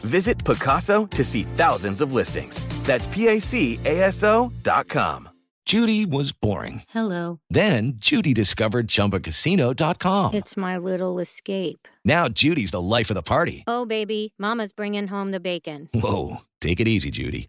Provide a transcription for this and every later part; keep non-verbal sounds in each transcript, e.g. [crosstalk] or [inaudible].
Visit Pacaso to see thousands of listings. That's PACASO dot com. Judy was boring. Hello. Then Judy discovered ChumbaCasino.com. It's my little escape. Now Judy's the life of the party. Oh, baby, Mama's bringing home the bacon. Whoa, take it easy, Judy.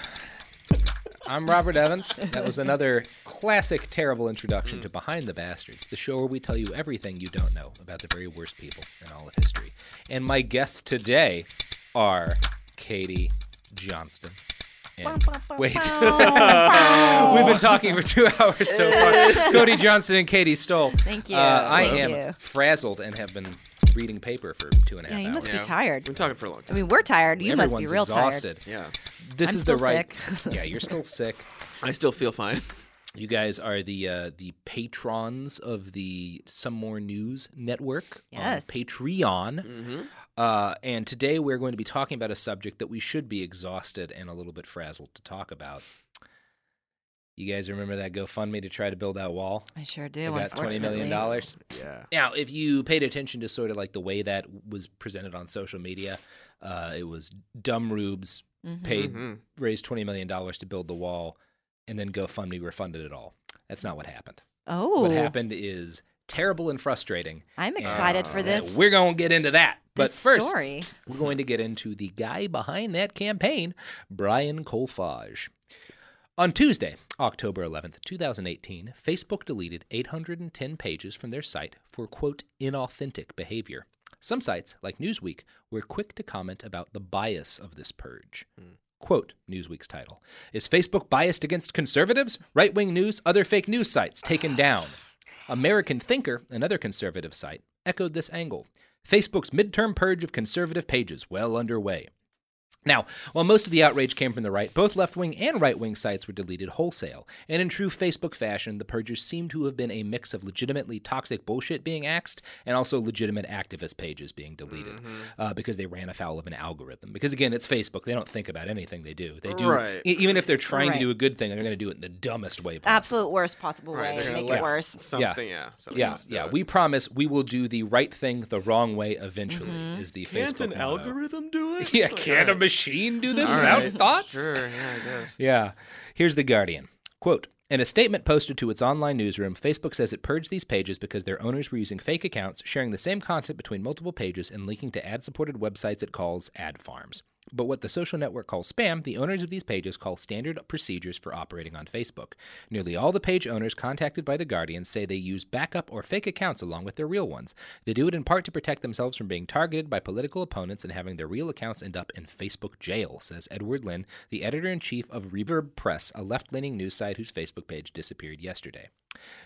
I'm Robert Evans. That was another classic, terrible introduction to Behind the Bastards, the show where we tell you everything you don't know about the very worst people in all of history. And my guests today are Katy Johnston. And wait, [laughs] we've been talking for two [laughs] hours so far. Cody Johnston and Katy Stoll. Thank you. Uh, I Thank am you. frazzled and have been reading paper for two and a half and a Yeah, you hours. must be tired. We're talking for a long time. I time. mean, we're tired. You must be Everyone's real exhausted. Yeah. This I'm is the still right. sick. [laughs] yeah, you're still sick. I still feel fine. You guys are the uh, the patrons of the Some More News Network Yes. on Patreon. Mm-hmm. Uh, and today we're going to be talking about a subject that we should be exhausted and a little bit frazzled to talk about. You guys remember that GoFundMe to try to build that wall? I sure do. They got twenty million dollars. Yeah. Now, if you paid attention to sort of like the way that was presented on social media, uh, it was dumb rubes Mm-hmm. paid Mhm. raised twenty million dollars to build the wall, and then GoFundMe refunded it all. That's not what happened. Oh, What happened is terrible and frustrating. I'm excited for this. We're going to get into that. But this first, story. we're going to get into the guy behind that campaign, Brian Kolfage. On Tuesday, October 11th, 2018, Facebook deleted 810 pages from their site for, quote, inauthentic behavior. Some sites, like Newsweek, were quick to comment about the bias of this purge. Hmm. Quote, Newsweek's title Is Facebook biased against conservatives? Right wing news, other fake news sites taken down. American Thinker, another conservative site, echoed this angle. Facebook's midterm purge of conservative pages well underway. Now, while most of the outrage came from the right, both left wing and right wing sites were deleted wholesale. And in true Facebook fashion, the purges seem to have been a mix of legitimately toxic bullshit being axed and also legitimate activist pages being deleted uh, because they ran afoul of an algorithm. Because again, it's Facebook. They don't think about anything they do. They do, Right. e- even if they're trying Right. to do a good thing, they're going to do it in the dumbest way possible. Absolute worst possible Right. way. They're gonna Make it worse. Something. Yeah. somebody Yeah, yeah. We promise we will do the right thing the wrong way eventually. Mm-hmm. Is the Can't Facebook an motto. algorithm do it? [laughs] Yeah, can a alright. Machine do this All without right. thoughts? Sure. Yeah, I guess. Yeah. Here's The Guardian. Quote In a statement posted to its online newsroom, Facebook says it purged these pages because their owners were using fake accounts, sharing the same content between multiple pages, and linking to ad supported websites it calls ad farms. But what the social network calls spam, the owners of these pages call standard procedures for operating on Facebook. Nearly all the page owners contacted by The Guardian say they use backup or fake accounts along with their real ones. They do it in part to protect themselves from being targeted by political opponents and having their real accounts end up in Facebook jail, says Edward Lynn, the editor in chief of Reverb Press, a left leaning news site whose Facebook page disappeared yesterday.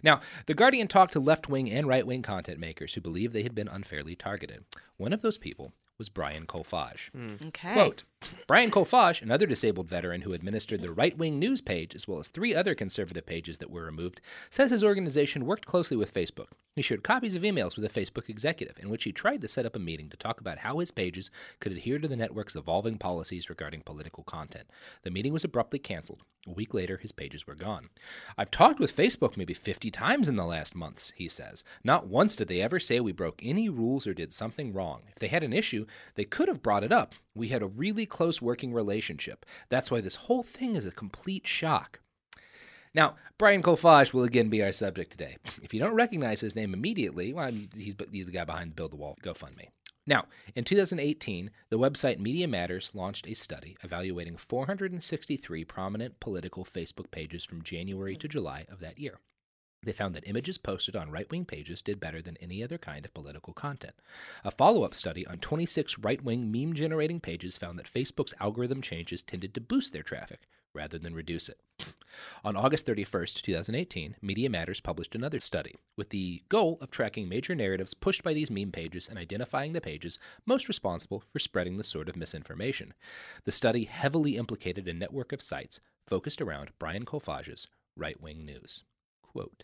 Now, The Guardian talked to left wing and right wing content makers who believe they had been unfairly targeted. One of those people was Brian Kolfage. Hmm. Okay. Quote Brian Kolfage, another disabled veteran who administered the right wing news page as well as three other conservative pages that were removed, says his organization worked closely with Facebook. He shared copies of emails with a Facebook executive in which he tried to set up a meeting to talk about how his pages could adhere to the network's evolving policies regarding political content. The meeting was abruptly canceled. A week later, his pages were gone. I've talked with Facebook maybe 50 times in the last months, he says. Not once did they ever say we broke any rules or did something wrong. If they had an issue, they could have brought it up. We had a really close working relationship. That's why this whole thing is a complete shock. Now, Brian Kolfage will again be our subject today. If you don't recognize his name immediately, well, he's, he's the guy behind the Build the Wall GoFundMe. Now, in 2018, the website Media Matters launched a study evaluating 463 prominent political Facebook pages from January to July of that year. They found that images posted on right wing pages did better than any other kind of political content. A follow up study on 26 right wing meme generating pages found that Facebook's algorithm changes tended to boost their traffic rather than reduce it. On August 31st, 2018, Media Matters published another study with the goal of tracking major narratives pushed by these meme pages and identifying the pages most responsible for spreading the sort of misinformation. The study heavily implicated a network of sites focused around Brian Kolfage's right wing news. Quote,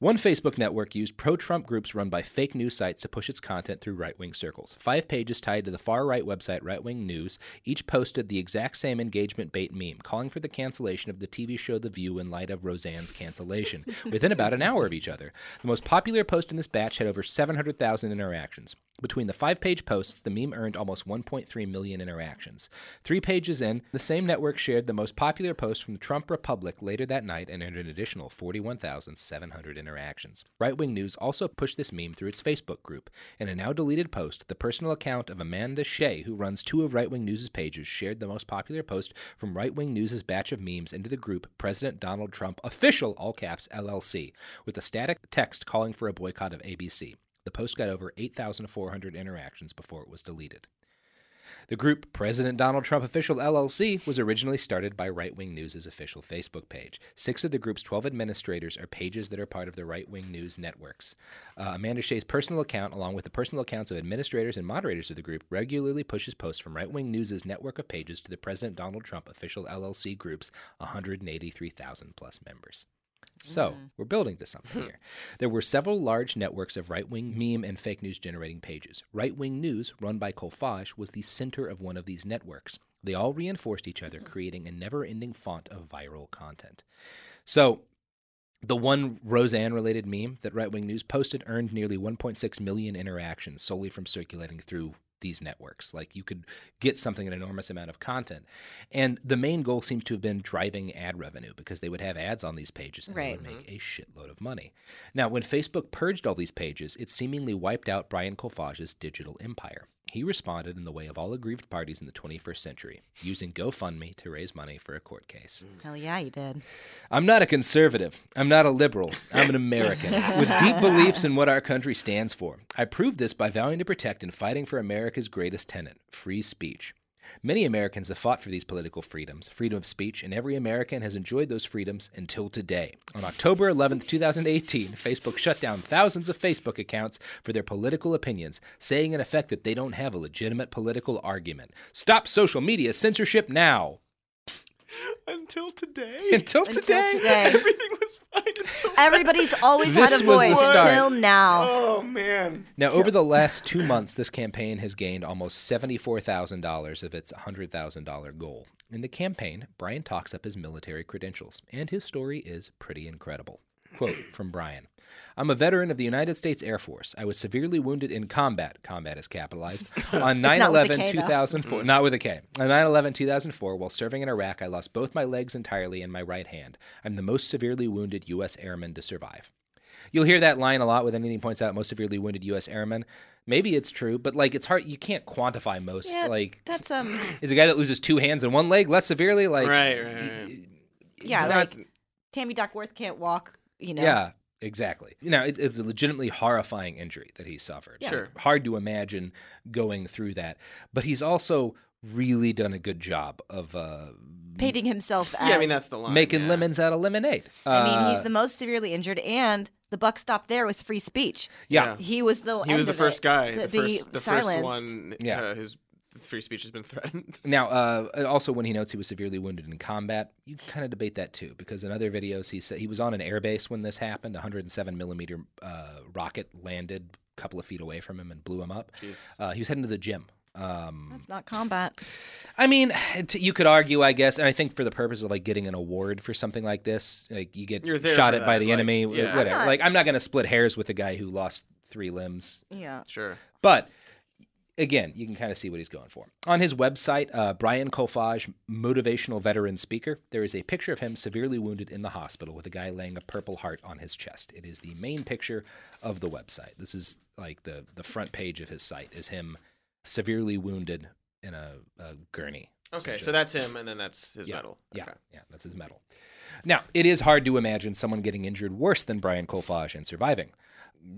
one Facebook network used pro Trump groups run by fake news sites to push its content through right wing circles. Five pages tied to the far right website Right Wing News each posted the exact same engagement bait meme, calling for the cancellation of the TV show The View in light of Roseanne's cancellation, [laughs] within about an hour of each other. The most popular post in this batch had over 700,000 interactions. Between the five page posts, the meme earned almost 1.3 million interactions. Three pages in, the same network shared the most popular post from the Trump Republic later that night and earned an additional 41,700 interactions. Right Wing News also pushed this meme through its Facebook group. In a now deleted post, the personal account of Amanda Shea, who runs two of Right Wing News' pages, shared the most popular post from Right Wing News' batch of memes into the group President Donald Trump Official, all caps, LLC, with a static text calling for a boycott of ABC. The post got over 8,400 interactions before it was deleted. The group President Donald Trump Official LLC was originally started by Right Wing News' official Facebook page. Six of the group's 12 administrators are pages that are part of the Right Wing News networks. Uh, Amanda Shea's personal account, along with the personal accounts of administrators and moderators of the group, regularly pushes posts from Right Wing News' network of pages to the President Donald Trump Official LLC group's 183,000 plus members. So, mm. we're building to something here. [laughs] There were several large networks of right wing meme and fake news generating pages. Right wing news, run by Kolfage, was the center of one of these networks. They all reinforced each other, hmm. creating a never ending font of viral content. So, the one Roseanne related meme that Right Wing News posted earned nearly 1.6 million interactions solely from circulating through these networks. Like you could get something an enormous amount of content. And the main goal seems to have been driving ad revenue because they would have ads on these pages and Right. they would make a shitload of money. Now, when Facebook purged all these pages, it seemingly wiped out Brian Kolfage's digital empire. He responded in the way of all aggrieved parties in the 21st century, using GoFundMe to raise money for a court case. Hell yeah, you did. I'm not a conservative. I'm not a liberal. I'm an American with deep [laughs] beliefs in what our country stands for. I proved this by vowing to protect and fighting for America's greatest tenet free speech. Many Americans have fought for these political freedoms, freedom of speech, and every American has enjoyed those freedoms until today. On October 11th, 2018, Facebook shut down thousands of Facebook accounts for their political opinions, saying in effect that they don't have a legitimate political argument. Stop social media censorship now! Until today. Until Until today. today. Everything was fine until Everybody's always This had a was the voice start. till now. Oh man. Now, over the last two months, this campaign has gained almost $74,000 of its $100,000 goal. In the campaign, Brian talks up his military credentials, and his story is pretty incredible. Quote from Brian I'm a veteran of the United States Air Force. I was severely wounded in combat, combat is capitalized, [laughs] on 9 not with a 11 K, though. 2004. Not with a K. On 9 11 2004, while serving in Iraq, I lost both my legs entirely and my right hand. I'm the most severely wounded U.S. airman to survive. You'll hear that line a lot with anything points out most severely wounded U.S. airmen. Maybe it's true, but like it's hard. You can't quantify most. Yeah, like, that's um, [clears throat] is a guy that loses two hands and one leg less severely? Like, right, right, right. yeah, not- like Tammy Duckworth can't walk. You know. Yeah, exactly. You know, it, it's a legitimately horrifying injury that he suffered. Sure. Hard to imagine going through that. But he's also really done a good job of uh, Painting himself as. Yeah, I mean that's the line. making yeah. lemons out of lemonade. I mean, Uh, he's the most severely injured, and the buck stopped there was free speech. yeah. He was the. He was the of first it, guy. to The first, the first one. Yeah. Uh, his free speech has been [laughs] threatened. Now, uh, also when he notes he was severely wounded in combat, you kind of debate that too, because in other videos he said he was on an airbase when this happened. A 107 millimeter uh, rocket landed a couple of feet away from him and blew him up. Uh, he was heading to the gym. Um, That's not combat. I mean, t- you could argue, I guess, and I think for the purpose of like getting an award for something like this, like you get shot for at by the like, enemy, yeah. whatever. I'm not- Like I'm not going to split hairs with a guy who lost three limbs Yeah. Sure. but again, you can kind of see what he's going for. On his website, uh, Brian Kolfage, motivational veteran speaker, there is a picture of him severely wounded in the hospital with a guy laying a purple heart on his chest. It is the main picture of the website. This is like the, the front page of his site is him severely wounded in a, a gurney. Okay, so that's him, and then that's his yeah, medal. Yeah, Okay. yeah, that's his medal. Now, it is hard to imagine someone getting injured worse than Brian Kolfage and surviving.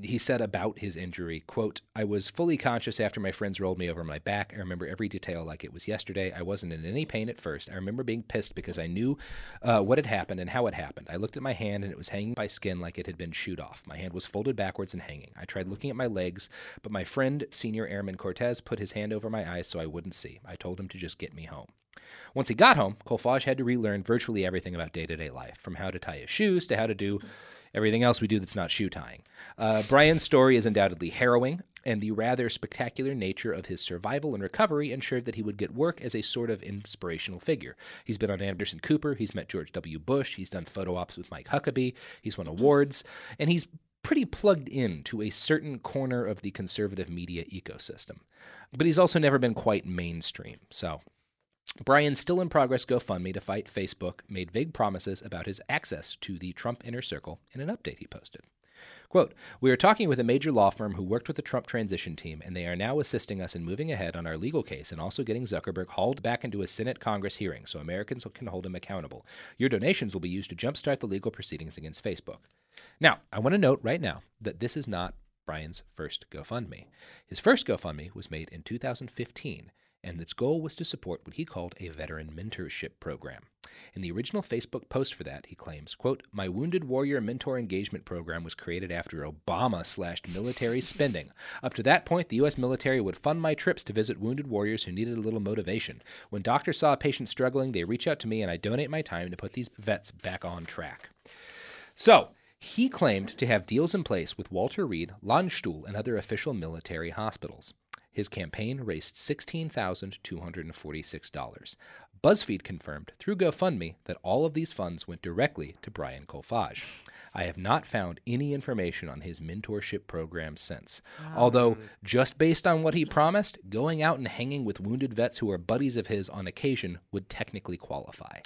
He said about his injury, quote, I was fully conscious after my friends rolled me over my back. I remember every detail like it was yesterday. I wasn't in any pain at first. I remember being pissed because I knew uh, what had happened and how it happened. I looked at my hand and it was hanging by skin like it had been chewed off. My hand was folded backwards and hanging. I tried looking at my legs, but my friend, Senior Airman Cortez, put his hand over my eyes so I wouldn't see. I told him to just get me home. Once he got home, Kolfage had to relearn virtually everything about day to day life, from how to tie his shoes to how to do everything else we do that's not shoe tying. Uh, Brian's story is undoubtedly harrowing, and the rather spectacular nature of his survival and recovery ensured that he would get work as a sort of inspirational figure. He's been on Anderson Cooper, he's met George W. Bush, he's done photo ops with Mike Huckabee, he's won awards, and he's pretty plugged in to a certain corner of the conservative media ecosystem. But he's also never been quite mainstream, so. Brian's still in progress GoFundMe to fight Facebook made vague promises about his access to the Trump inner circle in an update he posted. Quote, We are talking with a major law firm who worked with the Trump transition team, and they are now assisting us in moving ahead on our legal case and also getting Zuckerberg hauled back into a Senate Congress hearing so Americans can hold him accountable. Your donations will be used to jumpstart the legal proceedings against Facebook. Now, I want to note right now that this is not Brian's first GoFundMe. His first GoFundMe was made in 2015 and its goal was to support what he called a veteran mentorship program. In the original Facebook post for that, he claims, quote, My Wounded Warrior Mentor Engagement Program was created after Obama slashed military spending. Up to that point, the U.S. military would fund my trips to visit wounded warriors who needed a little motivation. When doctors saw a patient struggling, they reach out to me and I donate my time to put these vets back on track. So, he claimed to have deals in place with Walter Reed, Landstuhl, and other official military hospitals. His campaign raised $16,246. BuzzFeed confirmed through GoFundMe that all of these funds went directly to Brian Kolfage. I have not found any information on his mentorship program since. Although, just based on what he promised, going out and hanging with wounded vets who are buddies of his on occasion would technically qualify.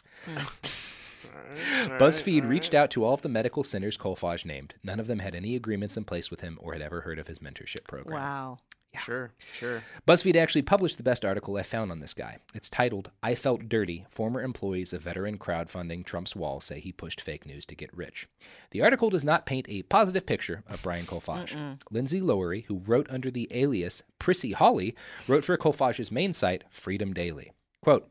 BuzzFeed reached out to all of the medical centers Kolfage named. None of them had any agreements in place with him or had ever heard of his mentorship program. Wow. Sure, sure. BuzzFeed actually published the best article I found on this guy. It's titled, I Felt Dirty Former Employees of Veteran Crowdfunding Trump's Wall Say He Pushed Fake News to Get Rich. The article does not paint a positive picture of Brian Kolfage. Lindsay Lowery, who wrote under the alias Prissy Holly, wrote for Kolfage's main site, Freedom Daily. Quote,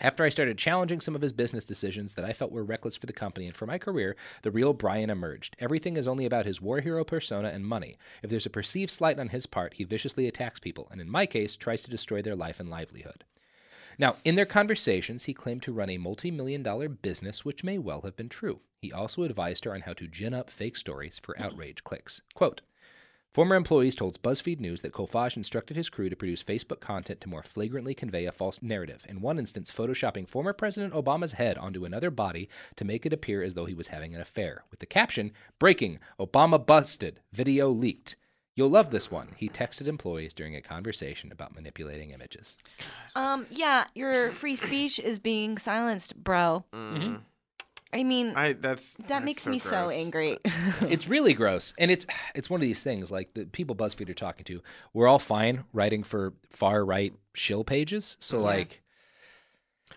after I started challenging some of his business decisions that I felt were reckless for the company and for my career, the real Brian emerged. Everything is only about his war hero persona and money. If there's a perceived slight on his part, he viciously attacks people, and in my case, tries to destroy their life and livelihood. Now, in their conversations, he claimed to run a multi million dollar business, which may well have been true. He also advised her on how to gin up fake stories for outrage clicks. Quote, Former employees told BuzzFeed News that Kolfage instructed his crew to produce Facebook content to more flagrantly convey a false narrative, in one instance, photoshopping former President Obama's head onto another body to make it appear as though he was having an affair, with the caption Breaking Obama busted, video leaked. You'll love this one, he texted employees during a conversation about manipulating images. Um, yeah, your free speech is being silenced, bro. I mean, I that's that that's makes so me so angry. [laughs] it's really gross and it's [sighs] it's one of these things like the people buzzfeed are talking to we're all fine writing for far right shill pages so like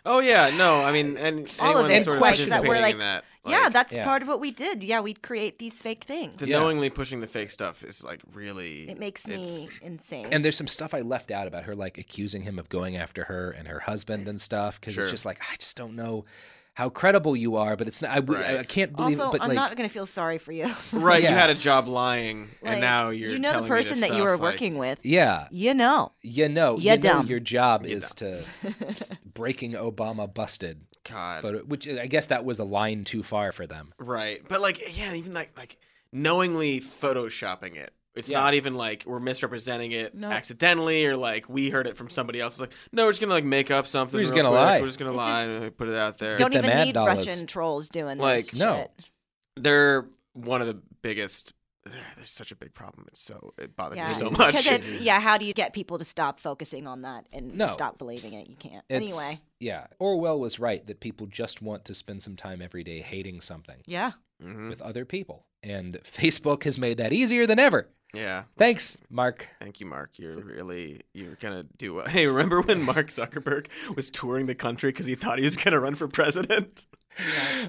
Oh yeah, no, I mean, and All of anyone it. sort of Question that we're like, in that. yeah, that's Yeah. part of what we did. Yeah, we'd create these fake things. the Yeah. knowingly pushing the fake stuff is like really. It makes me insane. And there's some stuff I left out about her, like accusing him of going after her and her husband and stuff, because Sure. it's just like I just don't know how credible you are. But it's not. I can't believe. also, it, but I'm like, not going to feel sorry for you. [laughs] Right, Yeah. you had a job lying, Like, and now you're you know the telling me this person that you were like- working with. yeah, You know. you know, Ya you know your job is to [laughs] breaking Obama busted God, photo, which I guess that was a line too far for them. right? But like, yeah, even like like knowingly photoshopping it. It's Yeah. not even like we're misrepresenting it No. accidentally or like we heard it from somebody else. It's like, no, we're just gonna like make up something. We're just gonna quick. lie. We're just gonna It lie just- and put it out there. Don't them even need dollars. Russian trolls doing Like, this. no. shit. They're one of the biggest. There's such a big problem. It's so it bothers Yeah, me so much. because it's [laughs] yeah. How do you get people to stop focusing on that and No. stop believing it? You can't. It's, anyway, yeah, Orwell was right that people just want to spend some time every day hating something yeah. Mhm. with other people, and [laughs] Facebook has made that easier than ever. Yeah. Thanks, Mark. Thank you, Mark. You're really you're gonna do. well. [laughs] Hey, remember when Mark Zuckerberg was touring the country because he thought he was gonna run for president?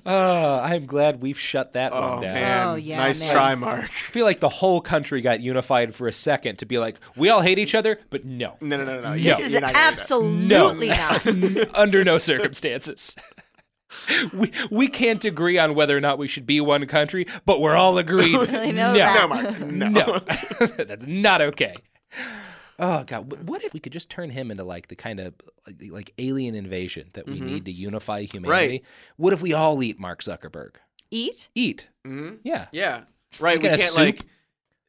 Oh, I'm glad we've shut that Oh one down. man, Oh, yeah, nice man. try, Mark. I feel like the whole country got unified for a second to be like, we all hate each other, but no. No, no, no, no. No. This is you're not gonna do that. absolutely not. Under no circumstances. [laughs] [laughs] we, we can't agree on whether or not we should be one country, but we're all agreed. [laughs] I know no. that. No, Mark. No. No. [laughs] That's not okay. Oh god, what if we could just turn him into like the kind of like, like alien invasion that we need to unify humanity? What if we all eat Mark Zuckerberg? Eat. Eat. Mhm. Yeah. Yeah. Right. Get we can't soup? like.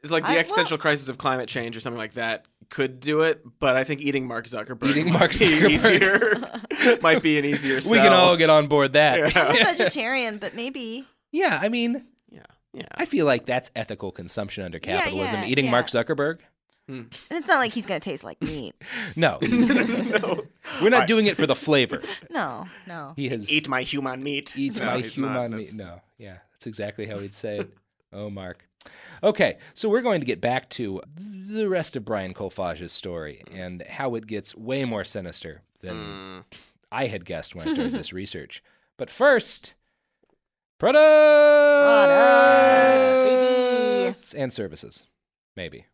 It's like the I- well- existential crisis of climate change or something like that could do it, but I think eating Mark Zuckerberg Eating Mark Zuckerberg. easier. [laughs] [laughs] might be an easier. We can all get on board that. I'm a vegetarian, but maybe. yeah, I mean, Yeah. Yeah. I feel like that's ethical consumption under capitalism. yeah, Eating yeah. Mark Zuckerberg? Hmm. And it's not like he's going to taste like [laughs] meat. No. no. We're not doing it for the flavor. No, no. He has Eat my human meat. Eat No, my he's not. human meat. No, yeah, that's exactly how he'd say it. oh, Mark. Okay, so we're going to get back to the rest of Brian Kolfage's story and how it gets way more sinister than Mm. I had guessed when I started this [laughs] research. But first, products, Products, and services, maybe.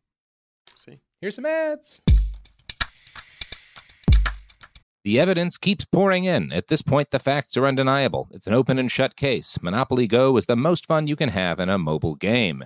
See. Here's some ads. The evidence keeps pouring in. At this point, the facts are undeniable. It's an open and shut case. Monopoly Go is the most fun you can have in a mobile game.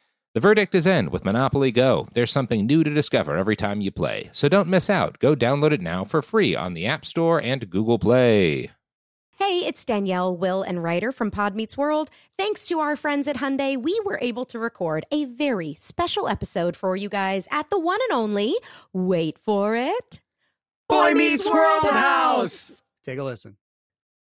The verdict is in with Monopoly Go. There's something new to discover every time you play. So don't miss out. Go download it now for free on the App Store and Google Play. Hey, it's Danielle, Will, and Rider from Pod Meets World. Thanks to our friends at Hyundai, we were able to record a very special episode for you guys at the one and only, wait for it, Boy Meets World House. Take a listen.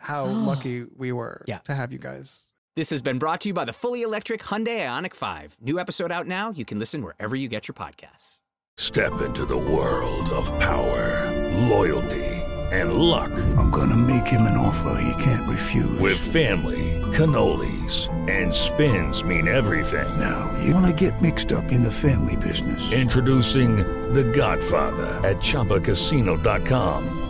how [gasps] lucky we were Yeah. to have you guys. This has been brought to you by the fully electric Hyundai Ioniq 5. New episode out now. You can listen wherever you get your podcasts. Step into the world of power, loyalty, and luck. I'm gonna make him an offer he can't refuse. With family, cannolis, and spins mean everything. Now, you wanna get mixed up in the family business. Introducing The Godfather at ChumbaCasino.com.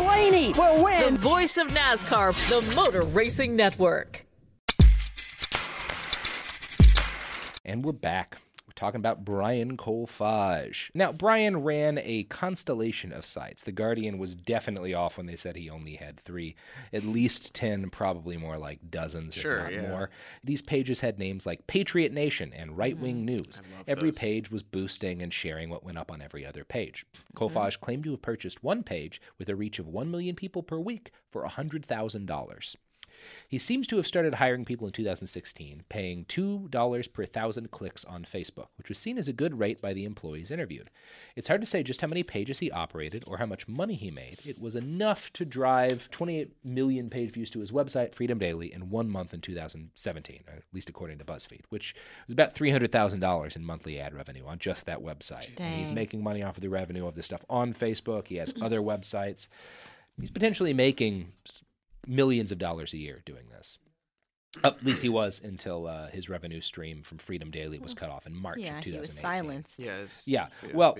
Blaney will win. The voice of NASCAR, the Motor Racing Network. And we're back. Talking about Brian Kolfage. Now, Brian ran a constellation of sites. The Guardian was definitely off when they said he only had three, at least 10, probably more like dozens, Sure, if not yeah. more. These pages had names like Patriot Nation and Right Wing News. Every page was boosting and sharing what went up on every other page. Kolfage claimed to have purchased one page with a reach of 1 million people per week for $100,000. He seems to have started hiring people in 2016, paying $2 per thousand clicks on Facebook, which was seen as a good rate by the employees interviewed. It's hard to say just how many pages he operated or how much money he made. It was enough to drive 28 million page views to his website, Freedom Daily, in one month in 2017, or at least according to BuzzFeed, which was about $300,000 in monthly ad revenue on just that website. And he's making money off of the revenue of the stuff on Facebook. He has other websites. He's potentially making millions of dollars a year doing this. At least he was until uh, his revenue stream from Freedom Daily was cut off in March Yeah, of he was 2018. silenced. Yes. Yeah. Yeah, Well,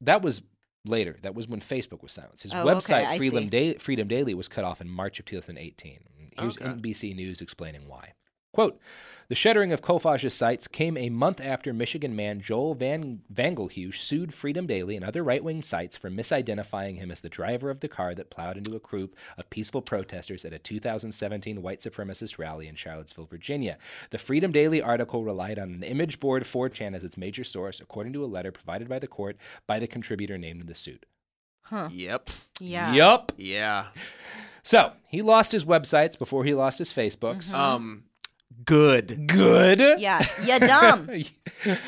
that was later. That was when Facebook was silenced. His Oh, website, I Freedom. Da- Freedom Daily, was cut off in March of 2018. Here's Okay. NBC News explaining why. Quote, the shuttering of Kolfage's sites came a month after Michigan man Joel Van Vangheluwe sued Freedom Daily and other right-wing sites for misidentifying him as the driver of the car that plowed into a group of peaceful protesters at a 2017 white supremacist rally in Charlottesville, Virginia. The Freedom Daily article relied on an image board 4chan as its major source, according to a letter provided by the court by the contributor named in the suit. Huh. Yep. Yeah. Yup. Yeah. So he lost his websites before he lost his Facebooks. Um, good. Good. Yeah. You dumb. [laughs]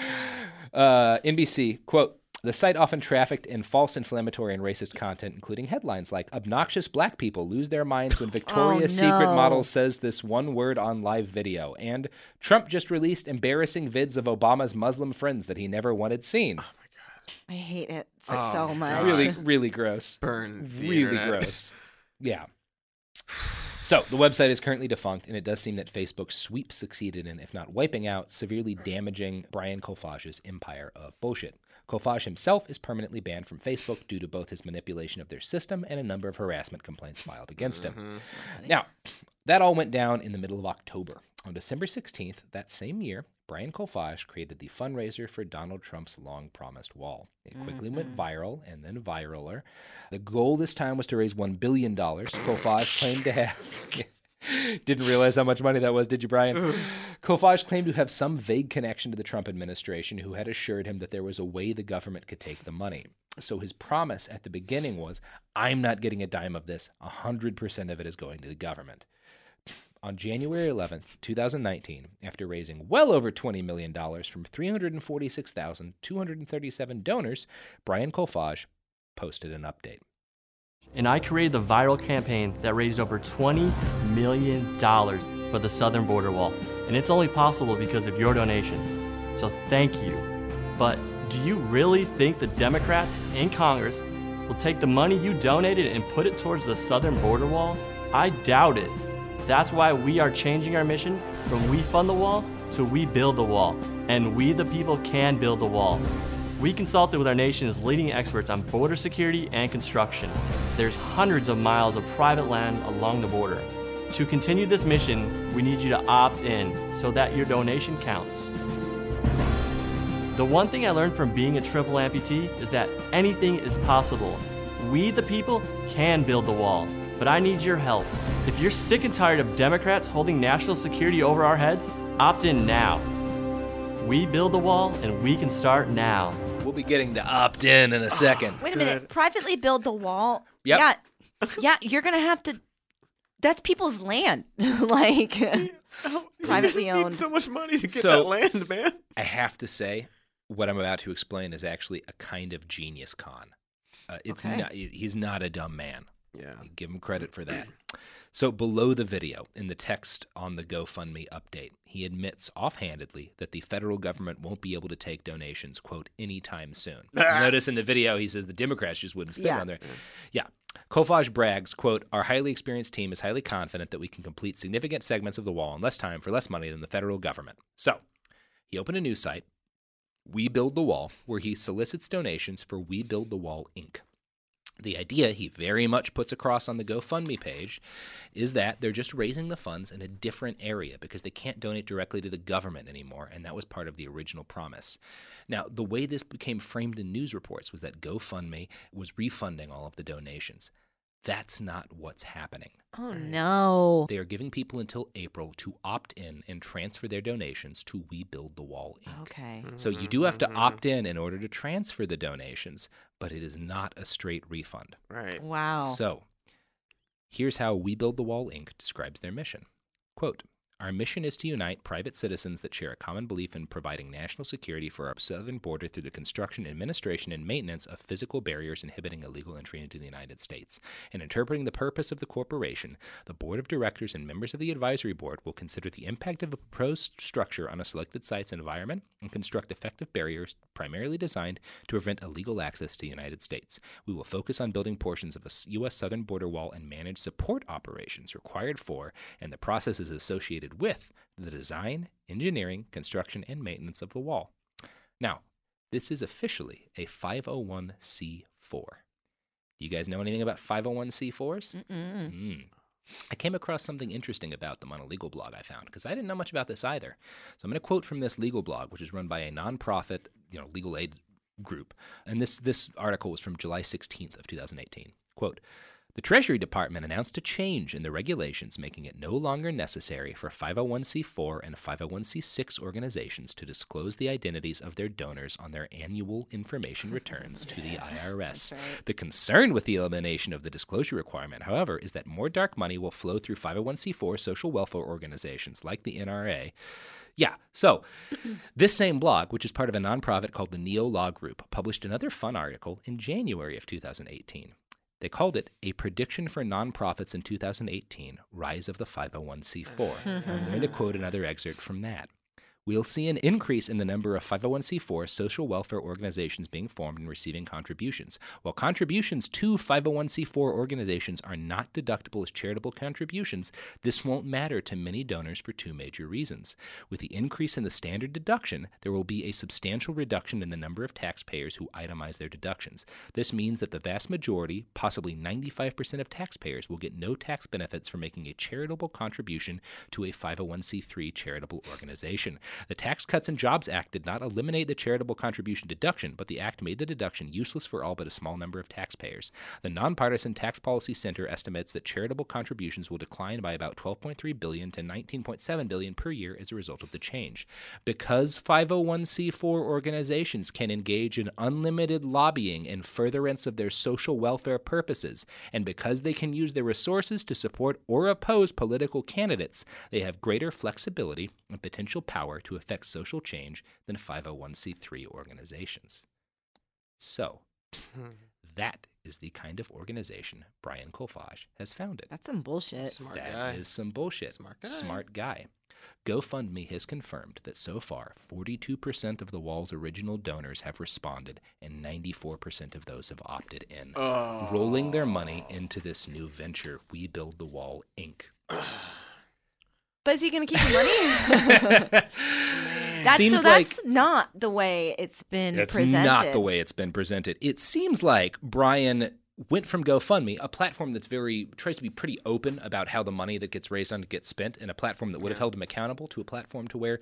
uh, NBC quote. The site often trafficked in false inflammatory and racist content, including headlines like Obnoxious black people lose their minds when [sighs] Victoria's Secret no. model says this one word on live video. And Trump just released embarrassing vids of Obama's Muslim friends that he never wanted seen. Oh my God. I hate it Oh, so much. Really, [laughs] really gross. Burn the really internet. gross. Yeah. [sighs] [sighs] So the website is currently defunct, and it does seem that Facebook's sweep succeeded in, if not wiping out, severely damaging Brian Kolfage's empire of bullshit. Kolfage himself is permanently banned from Facebook due to both his manipulation of their system and a number of harassment complaints filed against him. Now, that all went down in the middle of October. On December 16th, that same year, Brian Kolfage created the fundraiser for Donald Trump's long promised wall. It quickly went mm-hmm. viral and then viraler. The goal this time was to raise $1 billion. Kolfage claimed to have. [laughs] Didn't realize how much money that was, did you, Brian? Kolfage claimed to have some vague connection to the Trump administration, who had assured him that there was a way the government could take the money. So his promise at the beginning was I'm not getting a dime of this, 100% of it is going to the government. On January 11th, 2019, after raising well over $20 million from 346,237 donors, Brian Kolfage posted an update. And I created the viral campaign that raised over $20 million for the southern border wall. And it's only possible because of your donation. So thank you. But do you really think the Democrats in Congress will take the money you donated and put it towards the southern border wall? I doubt it. That's why we are changing our mission from We Fund the Wall to We Build the Wall. And we, the people, can build the wall. We consulted with our nation's leading experts on border security and construction. There's hundreds of miles of private land along the border. To continue this mission, we need you to opt in so that your donation counts. The one thing I learned from being a triple amputee is that anything is possible. We, the people, can build the wall, but I need your help. If you're sick and tired of Democrats holding national security over our heads, opt in now. We build the wall, and we can start now. We'll be getting to opt in in a second. Wait a minute. Privately build the wall. Yep. Yeah. Yeah, you're gonna have to. That's people's land. [laughs] like. [laughs] Privately you need owned. so much money to get So- that land, man. I have to say, what I'm about to explain is actually a kind of genius con. Uh, it's Okay. not, he's not a dumb man. Yeah. Give him credit for that. So, below the video, in the text on the GoFundMe update, he admits offhandedly that the federal government won't be able to take donations, quote, anytime soon. [laughs] Notice in the video, he says the Democrats just wouldn't spend Yeah. on there. Yeah. Kolfage brags, quote, Our highly experienced team is highly confident that we can complete significant segments of the wall in less time for less money than the federal government. So, he opened a new site, We Build the Wall, where he solicits donations for We Build the Wall Inc. The idea he very much puts across on the GoFundMe page is that they're just raising the funds in a different area because they can't donate directly to the government anymore, and that was part of the original promise. Now, the way this became framed in news reports was that GoFundMe was refunding all of the donations. That's not what's happening. Oh no. They are giving people until April to opt in and transfer their donations to We Build the Wall Inc. Okay. So you do mm-hmm, have to mm-hmm. opt in in order to transfer the donations, but it is not a straight refund. Right. Wow. So here's how We Build the Wall Inc. describes their mission. Quote, our mission is to unite private citizens that share a common belief in providing national security for our southern border through the construction, administration, and maintenance of physical barriers inhibiting illegal entry into the United States. In interpreting the purpose of the corporation, the board of directors and members of the advisory board will consider the impact of a proposed structure on a selected site's environment and construct effective barriers primarily designed to prevent illegal access to the United States. We will focus on building portions of a U.S. southern border wall and manage support operations required for and the processes associated with the design, engineering, construction, and maintenance of the wall. Now, this is officially a 501c4. Do you guys know anything about 501c4s? Mm-mm. Mm. I came across something interesting about them on a legal blog I found because I didn't know much about this either. So I'm going to quote from this legal blog, which is run by a nonprofit, you know, legal aid group. And this this article was from July 16th of 2018. Quote. The Treasury Department announced a change in the regulations making it no longer necessary for 501c4 and 501c6 organizations to disclose the identities of their donors on their annual information returns to the [laughs] IRS. The concern with the elimination of the disclosure requirement, however, is that more dark money will flow through 501c4 social welfare organizations like the NRA. Yeah, so [clears throat] this same blog, which is part of a nonprofit called the Neo Law Group, published another fun article in January of 2018. They called it A Prediction for Nonprofits in 2018 Rise of the 501c4. [laughs] I'm going to quote another excerpt from that. We'll see an increase in the number of 501c4 social welfare organizations being formed and receiving contributions. While contributions to 501c4 organizations are not deductible as charitable contributions, this won't matter to many donors for two major reasons. With the increase in the standard deduction, there will be a substantial reduction in the number of taxpayers who itemize their deductions. This means that the vast majority, possibly 95% of taxpayers, will get no tax benefits for making a charitable contribution to a 501c3 charitable organization. The Tax Cuts and Jobs Act did not eliminate the charitable contribution deduction, but the act made the deduction useless for all but a small number of taxpayers. The Nonpartisan Tax Policy Center estimates that charitable contributions will decline by about 12.3 billion to 19.7 billion per year as a result of the change. Because 501c4 organizations can engage in unlimited lobbying in furtherance of their social welfare purposes, and because they can use their resources to support or oppose political candidates, they have greater flexibility and potential power to affect social change than 501c3 organizations. So, [laughs] that is the kind of organization Brian Kolfage has founded. That's some bullshit. Smart That guy. is some bullshit. Smart guy. Smart guy. GoFundMe has confirmed that so far, 42% of the wall's original donors have responded, and 94% of those have opted in, oh. rolling their money into this new venture, We Build the Wall Inc. [clears throat] But is he going to keep the money? [laughs] [laughs] that's, Seems so that's like- not the way it's been That's presented. not the way it's been presented. It seems like Brian went from GoFundMe, a platform that's very tries to be pretty open about how the money that gets raised on it gets spent, and a platform that would have held him accountable to a platform to where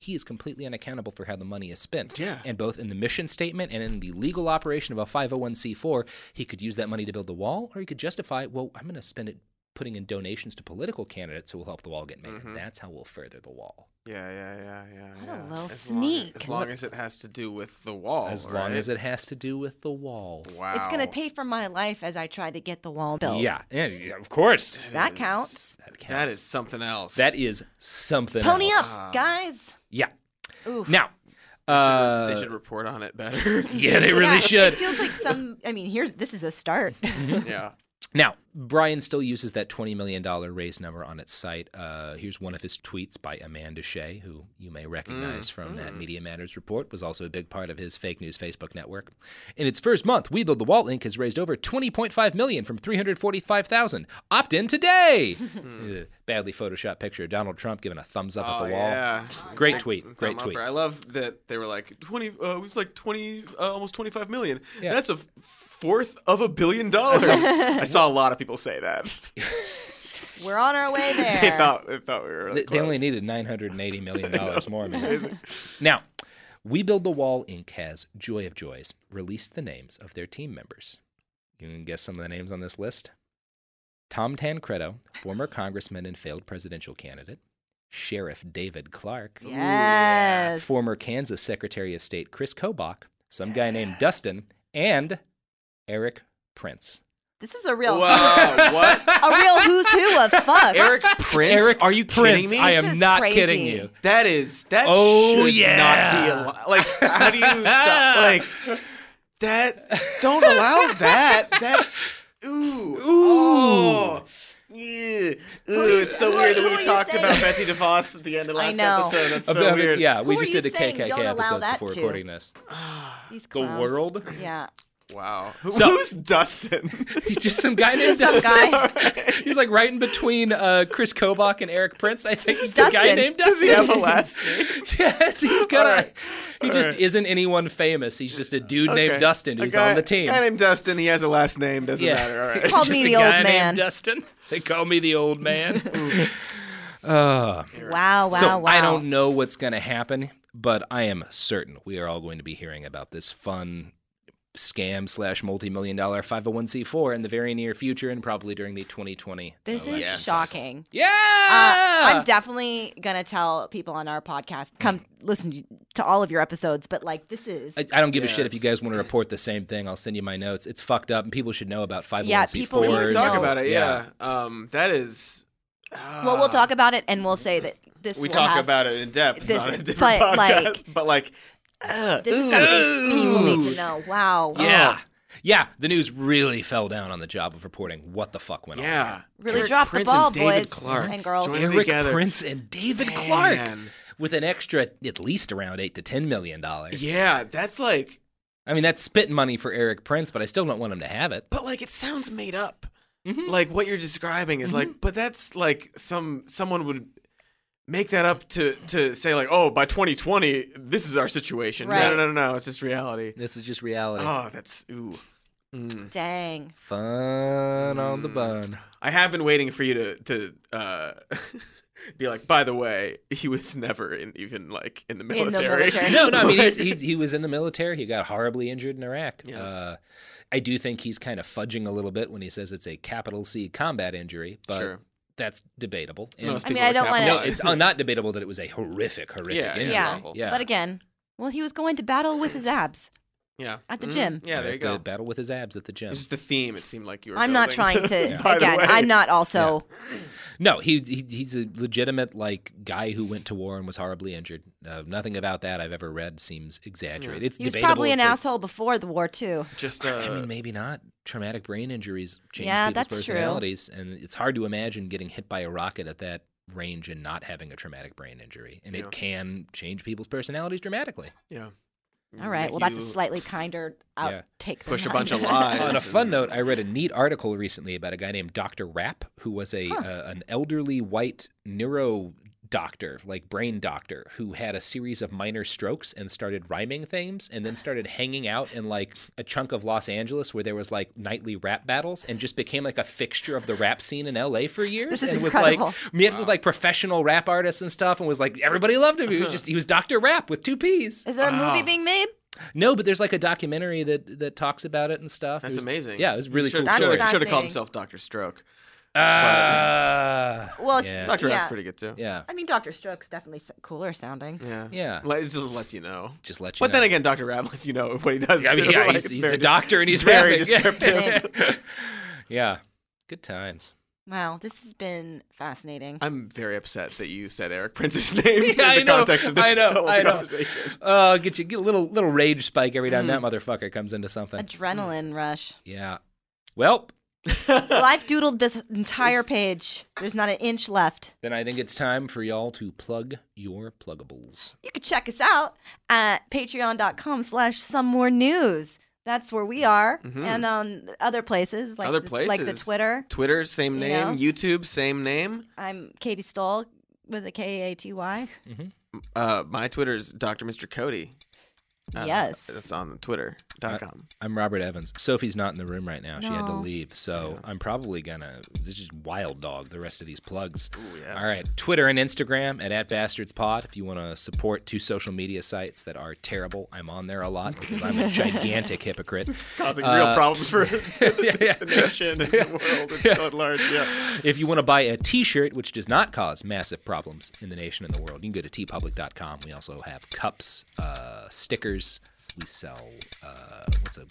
he is completely unaccountable for how the money is spent. Yeah. And both in the mission statement and in the legal operation of a 501c4, he could use that money to build the wall, or he could justify, well, I'm going to spend it putting in donations to political candidates who will help the wall get made. Mm-hmm. That's how we'll further the wall. Yeah, yeah, yeah, yeah. What yeah. a little as long- sneak. as long as it has to do with the wall. As long as it has to do with the wall. Wow. It's gonna pay for my life as I try to get the wall built. Yeah, yeah, yeah, of course. That counts. That counts. That is something else. That is something Pony else. up, guys. Yeah. Oof. Now, They should, uh, they should report on it better. [laughs] yeah, they really Yeah, should. It feels like some. I mean, here's this is a start. [laughs] yeah. Now, Brian still uses that $20 million raise number on its site. Uh, here's one of his tweets by Amanda Shea, who you may recognize from that Media Matters report, was also a big part of his fake news Facebook network. In its first month, We Build the Wall Inc. has raised over 20.5 million from 345,000. Opt in today. [laughs] Uh, Badly photoshopped picture of Donald Trump giving a thumbs up Oh, at the wall. yeah. Great tweet. Great tweet. upper. I love that they were like twenty. Uh, we've like twenty, uh, almost twenty-five million. Yeah. That's a fourth of a billion dollars. [laughs] I saw a lot of people say that. [laughs] We're on our way [laughs] there. they thought they thought we were. Really They, they only needed nine hundred and eighty million dollars more. Man. [laughs] Now, We Build the Wall Inc. has Joy of Joys released the names of their team members. You can guess some of the names on this list. Tom Tancredo, former congressman and failed presidential candidate. Sheriff David Clarke. Yes. Former Kansas Secretary of State Chris Kobach. Some guy named Dustin. And Erik Prince. This is a real. Wow, what? [laughs] A real who's who of fuck. Erik [laughs] Prince? Erik Are you Prince, kidding me? I This am is not crazy. kidding you. That is that Oh, should yeah. not be allowed. Like, how do you [laughs] stop? Like that? Don't allow that. That's ooh ooh. Oh, yeah. Ooh, it's so weird that we who are you talked saying? about Betsy DeVos at the end of I last know. episode. That's Of so the- weird. Yeah, we Who are just you did a saying KKK don't allow episode that before to? recording this. These The clowns. world? Yeah. Wow. So- who's Dustin? [laughs] He's just some guy named some Dustin. guy. [laughs] He's like right in between uh, Chris Kobach and Erik Prince. I think he's the guy Dustin. named Does Dustin. he have a last [laughs] name? yes, he's got All a. right. He All just right. isn't anyone famous. He's just a dude Okay. named Dustin A who's guy- on the team. Guy named Dustin. He has a last name. Doesn't yeah, matter. All right. He called just me a the guy old named man. Dustin. They call me the old man. uh, Wow. Wow. so wow. I don't know what's going to happen, but I am certain we are all going to be hearing about this fun scam slash multi-million dollar 501c4 in the very near future and probably during the 2020 This is Yes. shocking. yeah Uh, I'm definitely gonna tell people on our podcast come listen to all of your episodes, but like this is I, I don't give a shit if you guys want to report the same thing. I'll send you my notes. It's fucked up, and people should know about 501c4s. Yeah, people We need need to to talk know. about it. Yeah. Um, that is. well, we'll talk about it and we'll say that this. We talk have- about it in depth this- on a different but, like- podcast. but like, uh, This is ooh. something people need to know. Wow. Yeah. Yeah, the news really fell down on the job of reporting what the fuck went on. Yeah. Really Erik dropped the ball, and David boys Clarke and girls. joining Erik together. Prince and David Clarke with an extra at least around 8 to 10 million dollars. Yeah, that's like, I mean, that's spit money for Erik Prince, but I still don't want him to have it. but like it sounds made up. Mm-hmm. Like what you're describing is like, but that's like some someone would make that up to to say like, oh, by 2020, this is our situation. Right. No, no, no, no, it's just reality. This is just reality. Oh, that's ooh. Mm. Dang. Fun on the bun. I have been waiting for you to to uh, [laughs] be like. By the way, he was never in, even like in the the military. military. No, no, I mean, he's, [laughs] he's, he was in the military. He got horribly injured in Iraq. Yeah. Uh, I do think he's kind of fudging a little bit when he says it's a capital C combat injury, but Sure. That's debatable. And Most I mean, I don't wanna- no, it's uh, not debatable that it was a horrific, horrific Yeah, injury. Yeah. awful. yeah. But again, well, he was going to battle with his abs. yeah, at the Mhm. gym. Yeah, there you At go. the battle with his abs at the gym. It's just the theme. It seemed like you were. I'm not trying to. [laughs] By the Again, way. I'm not also. No, he, he he's a legitimate like guy who went to war and was horribly injured. Uh, nothing about that I've ever read seems exaggerated. It's He was debatable probably an they- asshole before the war too. Just uh, I mean, maybe not. Traumatic brain injuries change Yeah, people's that's true. personalities, and it's hard to imagine getting hit by a rocket at that range and not having a traumatic brain injury. And Yeah. it can change people's personalities dramatically. yeah. All right. Make Well, that's a slightly kinder Yeah. outtake. Push a bunch of [laughs] lies. On a and- fun note, I read a neat article recently about a guy named Dr. Rapp, who was a uh, an elderly white neuro doctor, like brain doctor, who had a series of minor strokes and started rhyming things, and then started hanging out in like a chunk of Los Angeles where there was like nightly rap battles, and just became like a fixture of the rap scene in L.A. for years. This is and incredible. was like met with like professional rap artists and stuff, and was like everybody loved him. He was uh-huh. just he was Dr. Rapp with two P's. Is there a movie being made? No, but there's like a documentary that that talks about it and stuff. It That's was- amazing. Yeah, it was really should, cool That's. Should have called himself Doctor Stroke. Uh, Well, yeah. Doctor yeah. Who's pretty good too. Yeah. I mean, Doctor Stroke's definitely s- cooler sounding. Yeah. Yeah. Like, It just lets you know. Just let you But know. then again, Doctor Rapp lets you know what he does. I mean, too. yeah, Like, he's, he's very a doctor and he's [laughs] very rapping. descriptive. [laughs] [laughs] yeah. Good times. Wow, this has been fascinating. I'm very upset that you said Erik Prince's name in Yeah, I the know. context of this I know. whole I know. conversation. Uh, get you get a little little rage spike every time Mm. that motherfucker comes into something. Adrenaline rush. Yeah. Well, well, I've doodled this entire page. There's not an inch left. then I think it's time for y'all to plug your pluggables. You can check us out at patreon.com slash some more news. That's where we are. Mhm. And on other places like Other the, places. like the Twitter. Twitter, same You name. know? YouTube, same name. I'm Katy Stoll with a K A T Y. Uh, my Twitter's Dr. Mr. Cody. Uh, Yes. It's on twitter.com. I'm Robert Evans. Sophie's not in the room right now. She had to leave. So I'm probably going to this is wild dog the rest of these plugs. yeah. All right. Twitter and Instagram at, at bastardspod. If you want to support two social media sites that are terrible, I'm on there a lot because I'm a [laughs] gigantic hypocrite. Causing Uh, real problems for [laughs] yeah, yeah. the nation and the world at- at large. Yeah. If you want to buy a T-shirt, which does not cause massive problems in the nation and the world, you can go to teepublic.com. We also have cups, uh, stickers. We sell uh, what's a?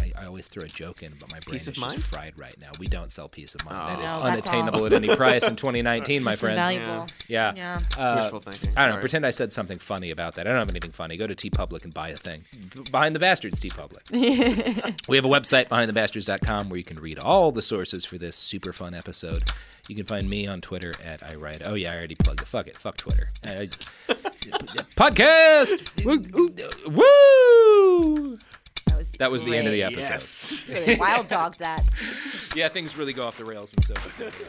I, I always throw a joke in, but my brain Peace is of just fried right now. We don't sell peace of mind. that is Oh. No, unattainable at any price in [laughs] 2019, my It's friend. invaluable. Yeah. Yeah. Uh, Wishful thinking. I don't know. Sorry. Pretend I said something funny about that. I don't have anything funny. Go to TeePublic and buy a thing. Behind the Bastards, TeePublic. [laughs] we have a website, behindthebastards.com, where you can read all the sources for this super fun episode. You can find me on Twitter at I write. Oh yeah, I already plugged it. Fuck it. Fuck Twitter. I- podcast. Woo! Woo! That was the end of the episode. Yes. Really wild dog that. Yeah, things really go off the rails when Sophie's not here.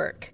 work.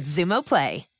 with Xumo Play.